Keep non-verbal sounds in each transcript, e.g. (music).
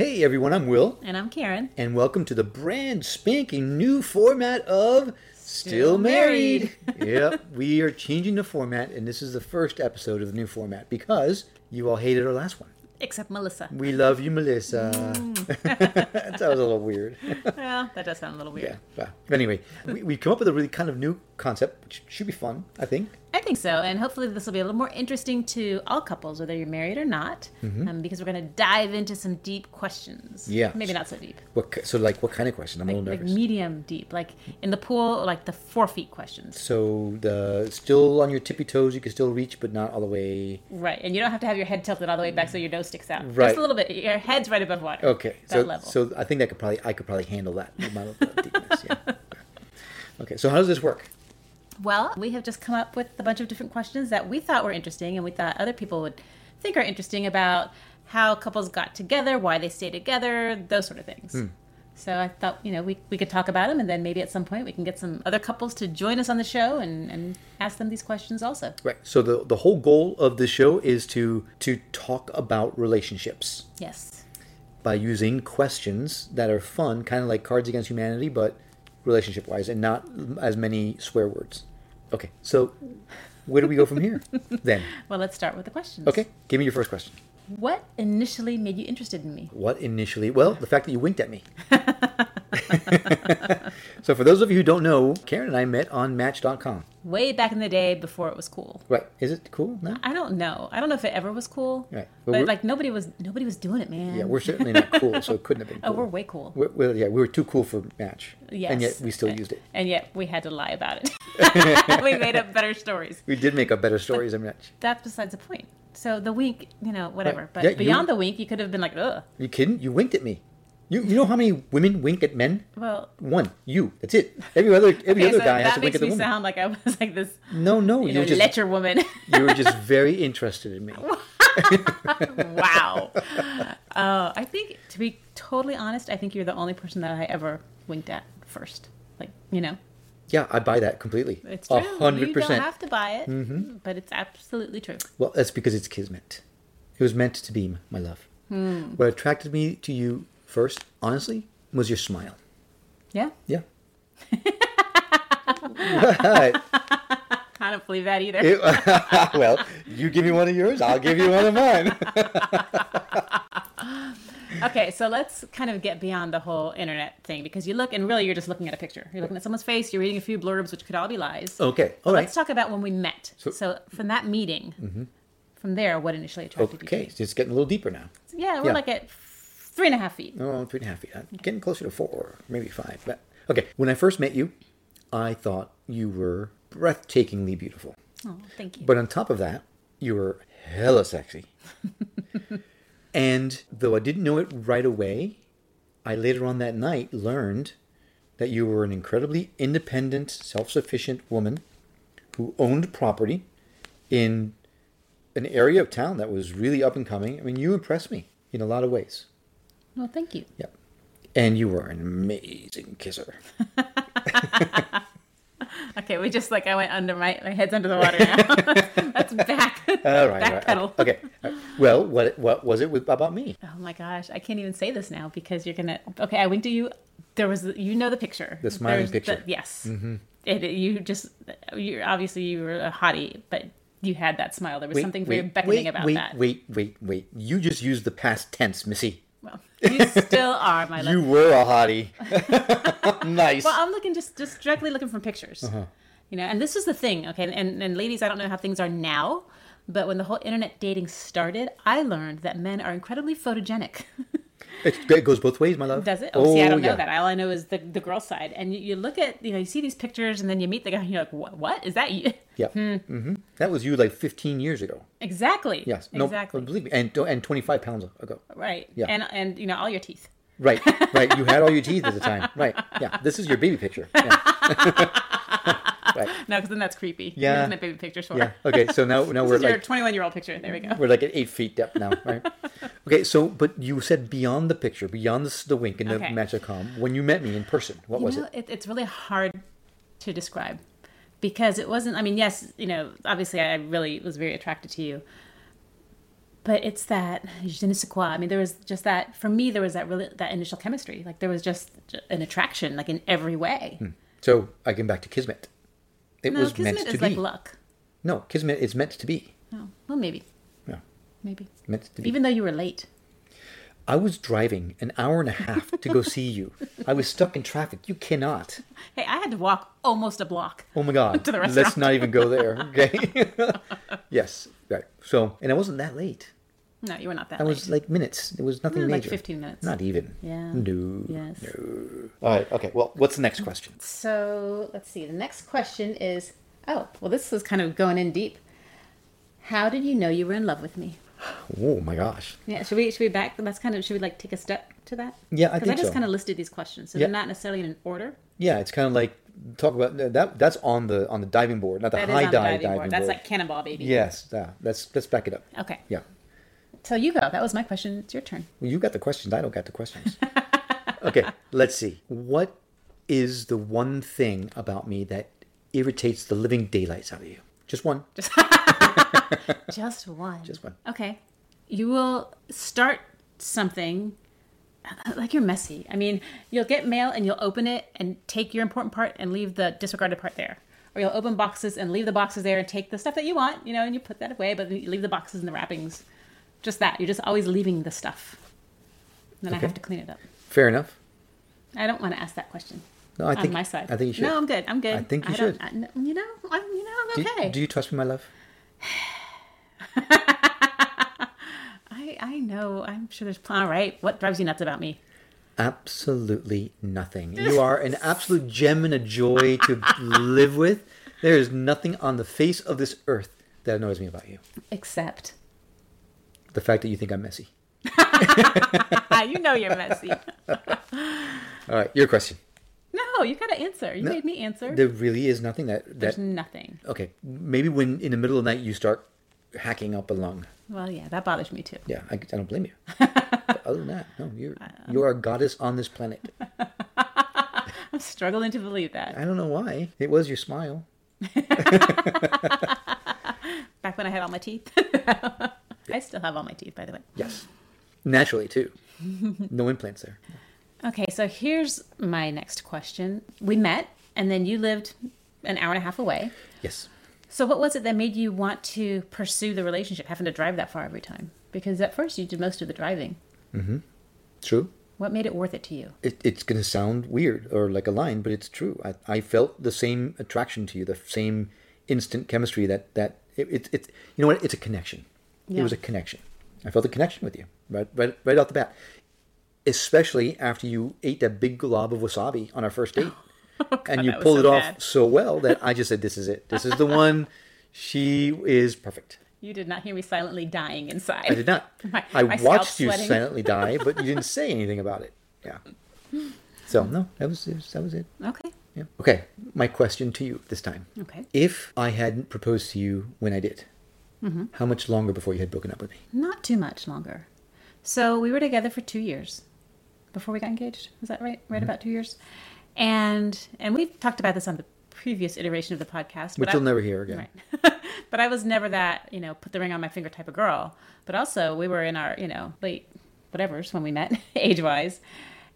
Hey everyone, I'm Will, And I'm Karen. and welcome to the brand spanking new format of Still, Still Married. yep, we are changing the format, and this is the first episode of the new format because you all hated our last one. Except Melissa. We love you, Melissa. Mm. (laughs) that was a little weird. (laughs) well, that does sound a little weird. yeah, well, but anyway, we, we've come up with a really kind of new concept, which should be fun, I think. I think so. And hopefully, this will be a little more interesting to all couples, whether you're married or not, um, because we're going to dive into some deep questions. Mm-hmm. Yeah. Maybe not so deep. What, so, like, what kind of question? I'm a Like, little like nervous. medium deep. Like in the pool, like the four feet questions. so, the still on your tippy toes, you can still reach, but not all the way. Right. And you don't have to have your head tilted all the way back so your nose sticks out. Right. Just a little bit. Your head's right above water. Okay, so level. so I think that could probably I could probably handle that amount of deepness. Yeah. (laughs) Okay, so how does this work? Well, we have just come up with a bunch of different questions that we thought were interesting and we thought other people would think are interesting about how couples got together, why they stay together, those sort of things. Hmm. So I thought, you know, we, we could talk about them and then maybe at some point we can get some other couples to join us on the show and, and ask them these questions also. Right. So the the whole goal of the show is to to talk about relationships Yes. by using questions that are fun, kind of like Cards Against Humanity, but relationship wise, and not as many swear words. Okay, so where do we go from here (laughs) then? Well, let's start with the questions. Okay, give me your first question. What initially made you interested in me? What initially? Well, the fact that you winked at me. (laughs) so, for those of you who don't know, Karen and I met on Match.com. Way back in the day before it was cool. Right? Is it cool? No. I don't know. I don't know if it ever was cool. Right. But But, like nobody was nobody was doing it, man. Yeah, we're certainly not cool, so it couldn't have been. (laughs) Oh, we're way cool. We're, well, yeah, we were too cool for Match. Yes. And yet we still used it. And yet we had to lie about it. (laughs) (laughs) we made up better stories. We did make up better stories than Match. That's besides the point. So the wink, you know, whatever. Right. But Yeah, you- beyond the wink, you could have been like, ugh. you kidding? You winked at me. You you know how many women wink at men? Well, One. You. That's it. Every other every okay, other so guy has that to wink makes at the me sound like I was like this, no, no. you You, know, were just lecher woman. (laughs) you were just very interested in me. (laughs) wow. Uh, I think, to be totally honest, I think you're the only person that I ever winked at first. Like, you know, Yeah, I buy that completely. it's true. A hundred You don't have to buy it, but it's absolutely true. Well, that's because it's kismet. It was meant to be, my love. Hmm. What attracted me to you first, honestly, was your smile. Yeah. Yeah. (laughs) I don't believe that either. It- (laughs) well, you give me one of yours, I'll give you one of mine. (laughs) Okay, so let's kind of get beyond the whole internet thing because you look and really you're just looking at a picture. You're looking at someone's face, you're reading a few blurbs, which could all be lies. Okay, all right. Let's talk about when we met. So- So, from that meeting, mm-hmm. from there, what initially attracted Okay, you to so it's getting a little deeper now. Yeah, we're Yeah. like at three and a half feet. Oh, three and a half feet. I'm getting closer to four, maybe five. But okay, when I first met you, I thought you were breathtakingly beautiful. Oh, thank you. But on top of that, you were hella sexy. (laughs) and though I didn't know it right away, I later on that night learned that you were an incredibly independent, self sufficient woman who owned property in an area of town that was really up and coming. I mean, you impressed me in a lot of ways. Well, thank you. Yeah. And you were an amazing kisser. (laughs) Okay, we just like I went under my my head's under the water now. (laughs) That's back. All right. all right. Backpedal. Okay. all right. Well, what what was it with, about me? Oh my gosh, I can't even say this now because you're gonna. Okay, I winked at you. There was, you know, the picture. The smiling There's picture. The, yes. Mm-hmm. It, you just, you obviously you were a hottie, but you had that smile. There was something very beckoning wait, about wait, that. Wait, wait, wait. You just used the past tense, Missy. You still are my love. You were a hottie. (laughs) nice. Well, I'm looking just just directly looking from pictures. Uh-huh. You know, and this is the thing, okay? And and ladies, I don't know how things are now, but when the whole internet dating started, I learned that men are incredibly photogenic. (laughs) It, it goes both ways, my love. Does it? Oh, see, I don't know that. All I know is the the girl side. And you, you look at, you know, you see these pictures, and then you meet the guy, and you're like, what? What is that? You? Yeah. (laughs) hmm That was you like 15 years ago. Exactly. Yes. No, Exactly. Believe me. And and 25 pounds ago. Right. Yeah. And and you know all your teeth. Right. Right. You had all your teeth at the (laughs) time. Right. Yeah. This is your baby picture. (laughs) Yeah. Right. (laughs) No, because then that's creepy. Yeah. You're looking at baby pictures for. Yeah. Okay. So now (laughs) now we're is your like 21 year old picture. There we go. we're like at eight feet depth now, right? (laughs) Okay. So but you said beyond the picture, beyond the, the wink and the Okay. match.com, when you met me in person, what You was know, it? It's really hard to describe because it wasn't. I mean, yes, you know, obviously, I really was very attracted to you, but it's that je ne sais quoi. I mean, there was just that for me. There was that really that initial chemistry. Like there was just an attraction, like in every way. Hmm. So I came back to Kismet. It No, was kismet meant to is be. like luck. No, Kismet is meant to be. No, well, maybe, Yeah, maybe. meant to be. Even though you were late. I was driving an hour and a half to go see you. I was stuck in traffic. You cannot. (laughs) Hey, I had to walk almost a block. Oh my God. To the Let's not even go there. Okay. (laughs) (laughs) yes. Right. So, and I wasn't that late. No, you were not that I late. was like minutes. It was nothing Mm, like 15 minutes. Not even. Yeah. No. Yes. No. All right. Okay. Well, what's the next question? So let's see. The next question is oh, well, this was kind of going in deep. How did you know you were in love with me? Oh my gosh. Yeah, should we should we back? That's kind of should we like take a step to that? Yeah, I Because I just so. kind of listed these questions, so Yeah. they're not necessarily in an order. Yeah, it's kind of like talk about that. That's on the on the diving board, not the That is high on the dive diving diving board. board. That's like cannonball, baby. yes. Yeah. Let's let's back it up. Okay. Yeah. So you go. That was my question. It's your turn. Well, you got the questions. I don't got the questions. okay, let's see. What is the one thing about me that irritates the living daylights out of you? Just one. Just (laughs) one. Just one. Okay. You will start something uh, like you're messy. I mean, you'll get mail and you'll open it and take your important part and leave the disregarded part there. Or you'll open boxes and leave the boxes there and take the stuff that you want, you know, and you put that away, but you leave the boxes and the wrappings. Just that. You're just always leaving the stuff. And then I have to clean it up. Fair enough. I don't want to ask that question. No, I think on my side. I think you should. No, I'm good. I'm good. I think you don't- should. I, you know, I'm, you know, I'm Do, okay. do you trust me, my love? (laughs) I, I know. I'm sure there's. plan, All right. What drives you nuts about me? Absolutely nothing. You are an absolute gem and a joy to live with. There is nothing on the face of this earth that annoys me about you. Except. The fact that you think I'm messy. (laughs) (laughs) You know you're messy. All right, your question. No, you gotta answer. You No, made me answer. There really is nothing that There's nothing. okay. Maybe when in the middle of the night you start hacking up a lung. Well, yeah, that bothers me too. Yeah, I, I don't blame you. (laughs) other than that, no, you're um. you're a goddess on this planet. I'm struggling to believe that. I don't know why. It was your smile. Back when I had all my teeth. I still have all my teeth, by the way. Yes, naturally too. (laughs) No implants there. Okay, so here's my next question. We met, and then you lived an hour and a half away. Yes. So, what was it that made you want to pursue the relationship, having to drive that far every time? Because at first you did most of the driving. Mm-hmm. True. What made it worth it to you? It, it's going to sound weird or like a line, but it's true. I, I felt the same attraction to you, the same instant chemistry that that it, it, it you know what? It's a connection. It was a connection. I felt a connection with you right right right off the bat. Especially after you ate that big glob of wasabi on our first date, (laughs) oh and you pulled so it off bad. so well that I just said, "This is it. This is the one. (laughs) She is perfect." You did not hear me silently dying inside. I did not. (laughs) My- I my watched you sweating. silently die, but you didn't say anything about it. Yeah. So no, that was it was- that was it. Okay. Yeah. Okay. My question to you this time: Okay. If I hadn't proposed to you when I did, Mm-hmm. how much longer before you had broken up with me? Not too much longer. So we were together for two years before we got engaged. Is that right? Right about two years. And and we've talked about this on the previous iteration of the podcast. Which but you'll I- never hear again. Right. (laughs) but I was never that, you know, put the ring on my finger type of girl. But also we were in our, you know, late whatever's when we met, (laughs) age wise.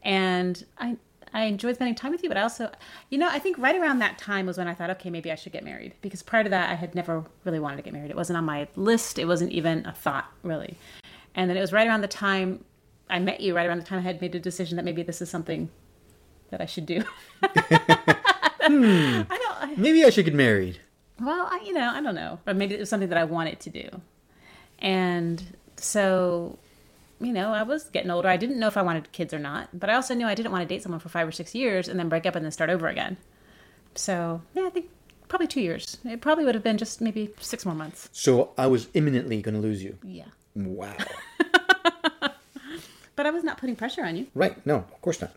And I I enjoyed spending time with you, but I also you know, I think right around that time was when I thought, okay, maybe I should get married. Because prior to that I had never really wanted to get married. It wasn't on my list. It wasn't even a thought, really. And then it was right around the time I met you, right around the time I had made a decision that maybe this is something that I should do. (laughs) Hmm. I don't I, Maybe I should get married. well, I, you know, I don't know, but maybe it was something that I wanted to do, and so, you know, I was getting older. I didn't know if I wanted kids or not, but I also knew I didn't want to date someone for five or six years and then break up and then start over again. So, yeah, I think probably two years. It probably would have been just maybe six more months. So I was imminently going to lose you. Yeah, Wow. (laughs) but I was not putting pressure on you. right? No, of course not.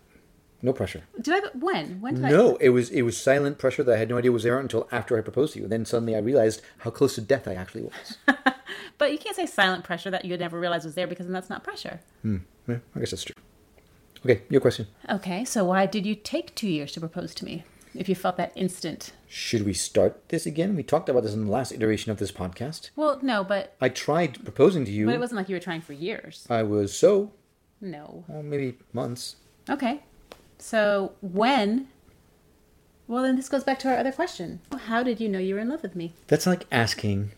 No pressure. Did I? When? When did I? No, it was it was silent pressure that I had no idea was there until after I proposed to you. Then suddenly I realized how close to death I actually was. (laughs) But you can't say silent pressure that you never realize was there because then that's not pressure. Hmm. Yeah, I guess that's true. Okay, your question. Okay, so why did you take two years to propose to me? If you felt that instant. Should we start this again? We talked about this in the last iteration of this podcast. Well, no, but I tried proposing to you. but it wasn't like you were trying for years. I was so, No. well, maybe months. Okay. So when? Well, then this goes back to our other question. How did you know you were in love with me? That's like asking,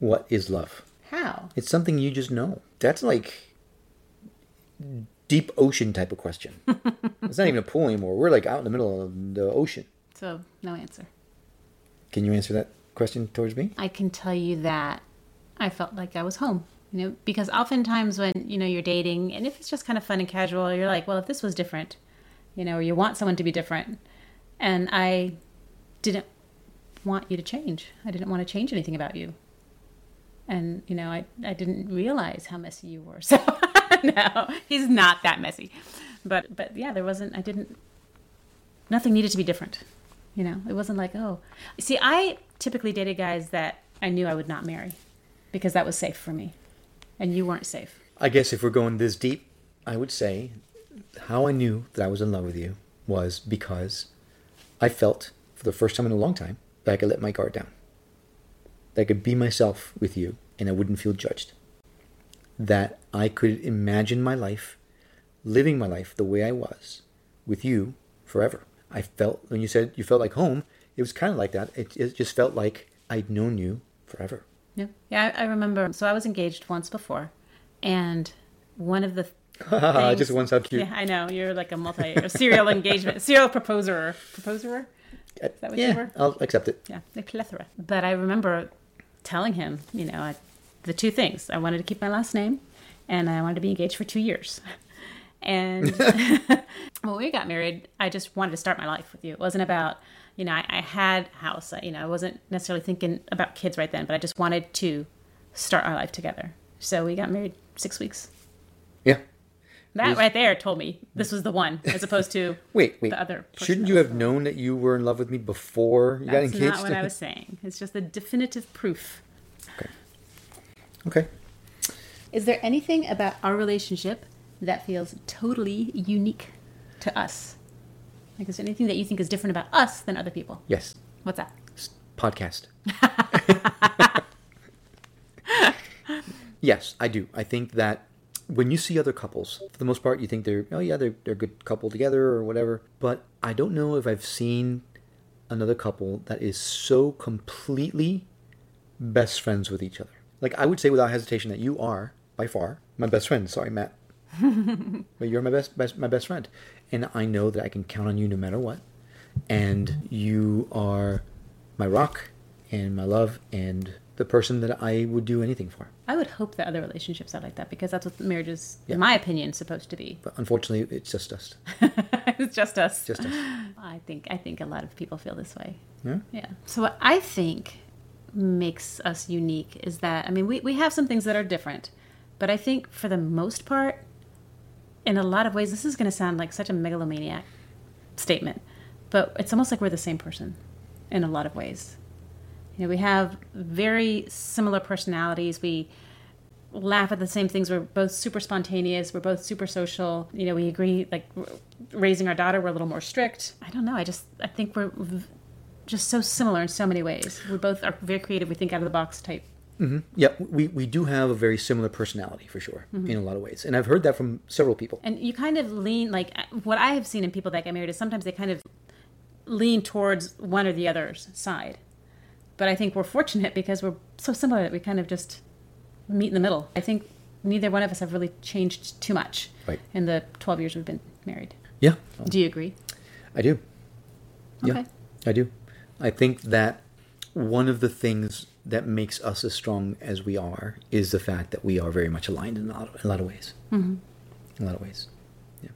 what is love? How? It's something you just know. That's like deep ocean type of question. (laughs) it's not even a pool anymore. We're like out in the middle of the ocean. So no answer. Can you answer that question towards me? I can tell you that I felt like I was home. You know, because oftentimes when you know you're dating, and if it's just kind of fun and casual, you're like, well, if this was different, you know, or you want someone to be different, and I didn't want you to change. I didn't want to change anything about you, and you know, I I didn't realize how messy you were. (laughs) So no, he's not that messy, but but yeah, there wasn't. I didn't. Nothing needed to be different. You know, it wasn't like, oh, see, I typically dated guys that I knew I would not marry because that was safe for me, and you weren't safe. I guess if we're going this deep, I would say how I knew that I was in love with you was because I felt for the first time in a long time that I could let my guard down. That I could be myself with you and I wouldn't feel judged. That I could imagine my life, living my life the way I was with you forever. I felt, when you said you felt like home, it was kind of like that. It, it just felt like I'd known you forever. Yeah, yeah, I, I remember. So I was engaged once before, and one of the (laughs) just things- one how cute. Yeah, I know you're like a multi serial (laughs) engagement, serial proposer, proposer. Is that what yeah, you were? I'll accept it. Yeah, a plethora. But I remember telling him, you know, I, the two things: I wanted to keep my last name, and I wanted to be engaged for two years. (laughs) And (laughs) when we got married, I just wanted to start my life with you. It wasn't about, you know, I, I had a house. You know, I wasn't necessarily thinking about kids right then, but I just wanted to start our life together. So we got married six weeks. Yeah. That Was- right there told me this was the one, as opposed to (laughs) Wait, wait. the other. person Shouldn't you have the one. known that you were in love with me before you got engaged? That's engaged? not what I was saying. It's just the definitive proof. okay. Okay. Is there anything about our relationship that feels totally unique to us? Like, is there anything that you think is different about us than other people? Yes. What's that? Podcast. (laughs) yes, I do. I think that when you see other couples, for the most part, you think they're, oh, yeah, they're, they're a good couple together or whatever. But I don't know if I've seen another couple that is so completely best friends with each other. Like, I would say without hesitation that you are, by far, my best friend. Sorry, Matt. (laughs) but you're my best, best my best friend and i know that i can count on you no matter what and you are my rock and my love and the person that i would do anything for I would hope that other relationships are like that because that's what marriage is, Yeah. in my opinion, supposed to be. but unfortunately it's just us (laughs) it's just us. just us I think I think a lot of people feel this way. yeah Yeah. So what I think makes us unique is that I mean we, we have some things that are different, but I think for the most part, in a lot of ways, this is going to sound like such a megalomaniac statement, but it's almost like we're the same person in a lot of ways. You know, we have very similar personalities. We laugh at the same things. We're both super spontaneous. We're both super social. You know, we agree. Like raising our daughter, we're a little more strict. I don't know. I just I think we're just so similar in so many ways. We both are very creative. We think out of the box type. Mm-hmm. yeah we, we do have a very similar personality for sure mm-hmm. in a lot of ways and i've heard that from several people And you kind of lean like what I have seen in people that get married is sometimes they kind of lean towards one or the other's side. But I think we're fortunate because we're so similar that we kind of just meet in the middle. I think neither one of us have really changed too much Right. in the 12 years we've been married. yeah Do you agree? i do yeah Okay. i do i think that one of the things that makes us as strong as we are is the fact that we are very much aligned in a lot of, a lot of ways. Mm-hmm. In a lot of ways. Yeah.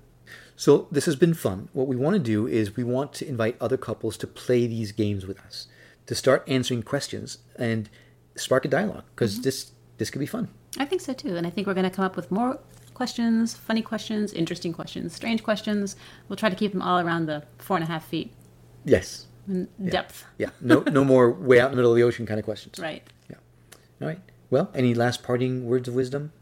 So this has been fun. What we want to do is we want to invite other couples to play these games with us, to start answering questions and spark a dialogue because this this could be fun. I think so too. And I think we're going to come up with more questions, funny questions, interesting questions, strange questions. We'll try to keep them all around the four and a half feet Yes. in depth. Yeah. No no more way out in the middle of the ocean kind of questions. Right. Yeah. All right. Well, any last parting words of wisdom?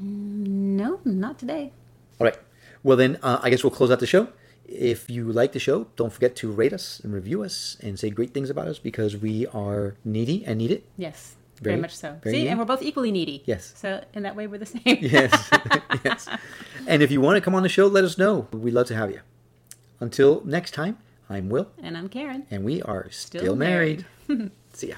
No, not today. All right. Well, then, uh, I guess we'll close out the show. If you like the show, don't forget to rate us and review us and say great things about us because we are needy and need it. Yes, very, Very- much so. very See, needy. and we're both equally needy. Yes. So in that way, we're the same. (laughs) Yes. (laughs) yes. And if you want to come on the show, let us know. We'd love to have you. Until next time, I'm Will, And I'm Karen. and we are still, Still married. married. (laughs) See ya.